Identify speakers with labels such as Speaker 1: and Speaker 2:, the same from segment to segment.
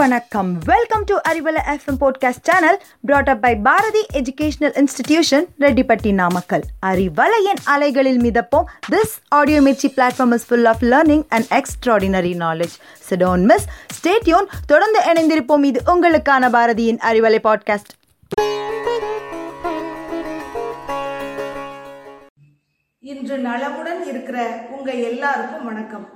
Speaker 1: வணக்கம். Welcome to Arivalai FM podcast channel brought up by Bharathi educational institution Rettipatti Namakkal அறிவலையின் அலைகளில் மிதப்போம். This audio Mirchi platform is full of learning and extraordinary knowledge so don't miss stay tuned தொடர்ந்து இணைந்திருப்போம். இது உங்களுக்கான பாரதியின் Arivalai podcast
Speaker 2: இன்று நலமுடன் இருக்கிற உங்க எல்லாருக்கும் வணக்கம்.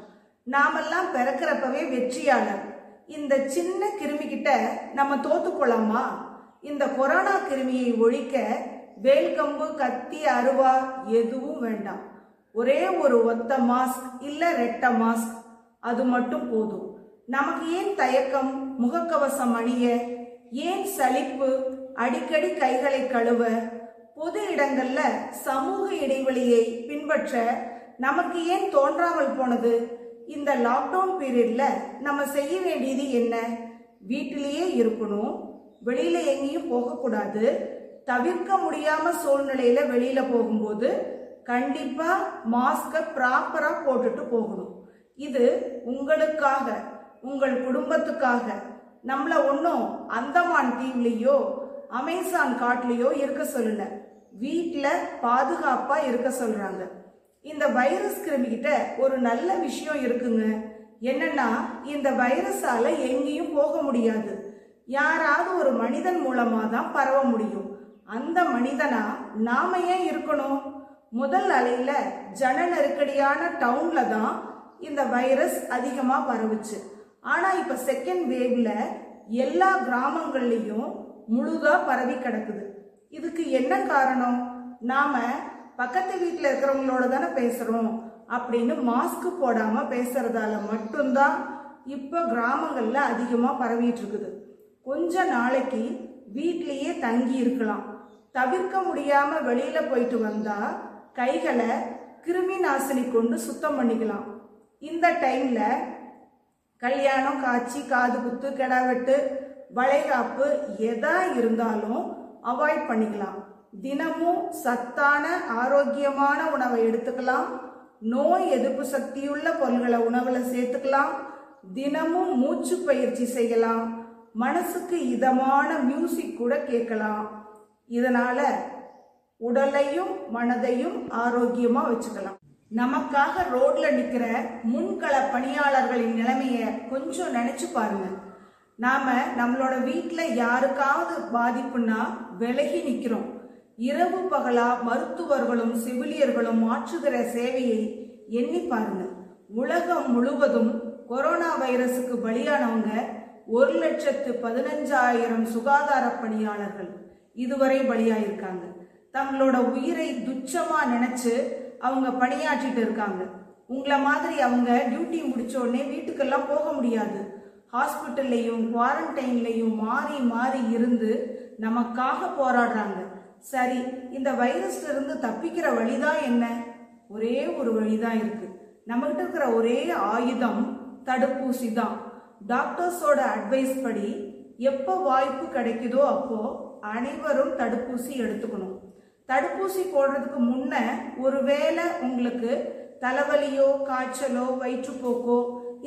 Speaker 2: நாமெல்லாம் பிறக்கிறப்பவே வெற்றியாளர். இந்த சின்ன கிருமி கிட்ட நம்ம தோத்துக்கொள்ளாமா இந்த கொரோனா கிருமியை ஒழிக்க வேல்கம்பு கத்தி அருவா எதுவும் வேண்டாம். ஒரே ஒரு ஒத்த மாஸ்க் இல்ல ரெட்ட மாஸ்க். அது மட்டும் போதும். நமக்கு ஏன் தயக்கம்? முகக்கவசம் அணிய? ஏன் சலிப்பு? அடிக்கடி கைகளை கழுவ? பொது இடங்கள்ல சமூக இடைவெளியை பின்பற்ற நமக்கு ஏன் தோன்றாமல் போனது? இந்த லாக்டவுன் பீரியட்ல நம்ம செய்ய வேண்டியது என்ன? வீட்டிலேயே இருக்கணும். வெளியில எங்கேயும் போகக்கூடாது. தவிர்க்க முடியாம சூழ்நிலையில வெளியில போகும்போது கண்டிப்பா மாஸ்கை ப்ராப்பரா போட்டுட்டு போகணும். இது உங்களுக்காக உங்கள் குடும்பத்துக்காக நம்மள ஒன்றும் அந்தமான் தீவுலையோ அமேசான் காட்டுலயோ இருக்க சொல்லல. வீட்டில் பாதுகாப்பாக இருக்க சொல்கிறாங்க இந்த வைரஸ் கிருமிகிட்ட ஒரு நல்ல விஷயம் இருக்குங்க. என்னன்னா இந்த வைரஸால எங்கேயும் போக முடியாது. யாராவது ஒரு மனிதன் மூலமா தான் பரவ முடியும். அந்த மனிதனா நாம ஏன் இருக்கணும்? முதல் அலையில ஜன நெருக்கடியான டவுன்ல தான் இந்த வைரஸ் அதிகமா பரவுச்சு. ஆனா இப்ப செகண்ட் வேவ்ல எல்லா கிராமங்கள்லயும் முழுதா பரவி கிடக்குது. இதுக்கு என்ன காரணம்? நாம பக்கத்து வீட்டில் இருக்கிறவங்களோட தானே பேசுகிறோம் அப்படின்னு மாஸ்க் போடாமல் பேசுகிறதால மட்டும்தான் இப்போ கிராமங்களில் அதிகமாக பரவிட்டு இருக்குது. கொஞ்ச நாளைக்கு வீட்லேயே தங்கி இருக்கலாம். தவிர்க்க முடியாமல் வெளியில் போயிட்டு வந்தால் கைகளை கிருமி நாசினி கொண்டு சுத்தம் பண்ணிக்கலாம். இந்த டைமில் கல்யாணம் காய்ச்சி காது குத்து கெடா வெட்டு வளைகாப்பு எதா இருந்தாலும் அவாய்ட் பண்ணிக்கலாம். தினமும் சத்தான ஆரோக்கியமான உணவை எடுத்துக்கலாம். நோய் எதிர்ப்பு சக்தியுள்ள பொருள்களை உணவுல சேர்த்துக்கலாம். தினமும் மூச்சு பயிற்சி செய்யலாம். மனசுக்கு இதமான மியூசிக் கூட கேட்கலாம். இதனால உடலையும் மனதையும் ஆரோக்கியமா வச்சுக்கலாம். நமக்காக ரோட்ல நிக்கிற முன்கள பணியாளர்களின் நிலைமைய கொஞ்சம் நினைச்சு பாருங்க. நாம நம்மளோட வீட்டில் யாருக்காவது பாதிப்புன்னா விலகி நிக்கிறோம். இரவு பகலா மருத்துவர்களும் செவிலியர்களும் ஆற்றுகிற சேவையை எண்ணி பாருங்க. உலகம் முழுவதும் கொரோனா வைரஸுக்கு பலியானவங்க ஒரு லட்சத்து பதினஞ்சாயிரம் சுகாதார பணியாளர்கள் இதுவரை பலியாயிருக்காங்க. தங்களோட உயிரை துச்சமா நினைச்சு அவங்க பணியாற்றிட்டு இருக்காங்க. உங்களை மாதிரி அவங்க டியூட்டி முடிச்ச உடனே வீட்டுக்கெல்லாம் போக முடியாது. ஹாஸ்பிட்டல்லையும் குவாரண்டைன்லையும் மாறி மாறி இருந்து நமக்காக போராடுறாங்க. சரி இந்த வைரஸ்ல இருந்து தப்பிக்கிற வழிதான் என்ன? ஒரே ஒரு வழிதான் இருக்கு. நம்மகிட்ட இருக்கிற ஒரே ஆயுதம் தடுப்பூசி தான் டாக்டர்ஸோட அட்வைஸ் படி எப்போ வாய்ப்பு கிடைக்குதோ அப்போ அனைவரும் தடுப்பூசி எடுத்துக்கணும். தடுப்பூசி போடுறதுக்கு முன்ன ஒருவேளை உங்களுக்கு தலைவலியோ காய்ச்சலோ வயிற்றுப்போக்கோ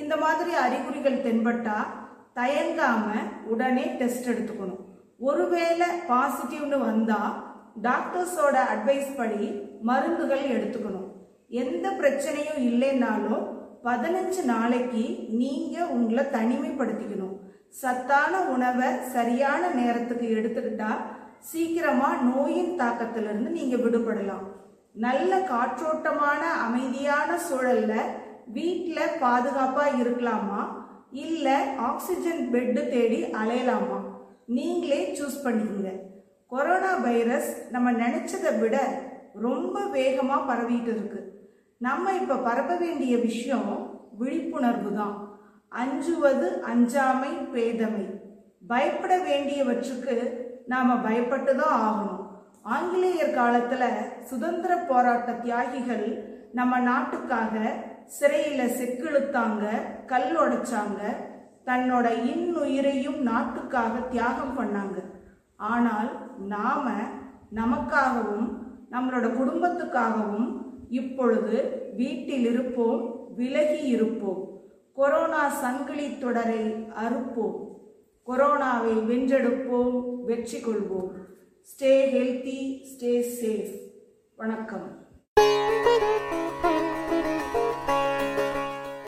Speaker 2: இந்த மாதிரி அறிகுறிகள் தென்பட்டா தயங்காம உடனே டெஸ்ட் எடுத்துக்கணும். ஒருவேளை பாசிட்டிவ்னு வந்தா டாக்டர்ஸோட அட்வைஸ் படி மருந்துகள் எடுத்துக்கணும். எந்த பிரச்சனையும் இல்லைன்னாலும் பதினஞ்சு நாளைக்கு நீங்க உங்களை தனிமைப்படுத்திக்கணும். சத்தான உணவை சரியான நேரத்துக்கு எடுத்துக்கிட்டா சீக்கிரமா நோயின் தாக்கத்திலிருந்து நீங்க விடுபடலாம். நல்ல காற்றோட்டமான அமைதியான சூழல்ல வீட்டில் பாதுகாப்பா இருக்கலாமா? இல்ல ஆக்சிஜன் பெட்டு தேடி அலையலாமா? நீங்களே சூஸ் பண்ணிக்கோங்க. கொரோனா வைரஸ் நம்ம நினைச்சதை விட ரொம்ப வேகமாக பரவிட்டு இருக்கு. நம்ம இப்போ பரப்ப வேண்டிய விஷயம் விழிப்புணர்வு தான். அஞ்சுவது அஞ்சாமை பேதமை. பயப்பட வேண்டியவற்றுக்கு நாம் பயப்பட்டு தான் ஆகணும். ஆங்கிலேயர் காலத்தில் சுதந்திர போராட்ட தியாகிகள் நம்ம நாட்டுக்காக சிறையில் செக்கிழுத்தாங்க கல் உடைச்சாங்க தன்னோட இன்னுயிரையும் நாட்டுக்காக தியாகம் பண்ணாங்க. ஆனால் நாம் நமக்காகவும் நம்மளோட குடும்பத்துக்காகவும் இப்பொழுது வீட்டில் இருப்போம் விலகி இருப்போம் கொரோனா சங்கிலி தொடரை அறுப்போம். கொரோனாவை வென்றெடுப்போம் வெற்றி கொள்வோம். ஸ்டே ஹெல்த்தி ஸ்டே சேஃப் வணக்கம்.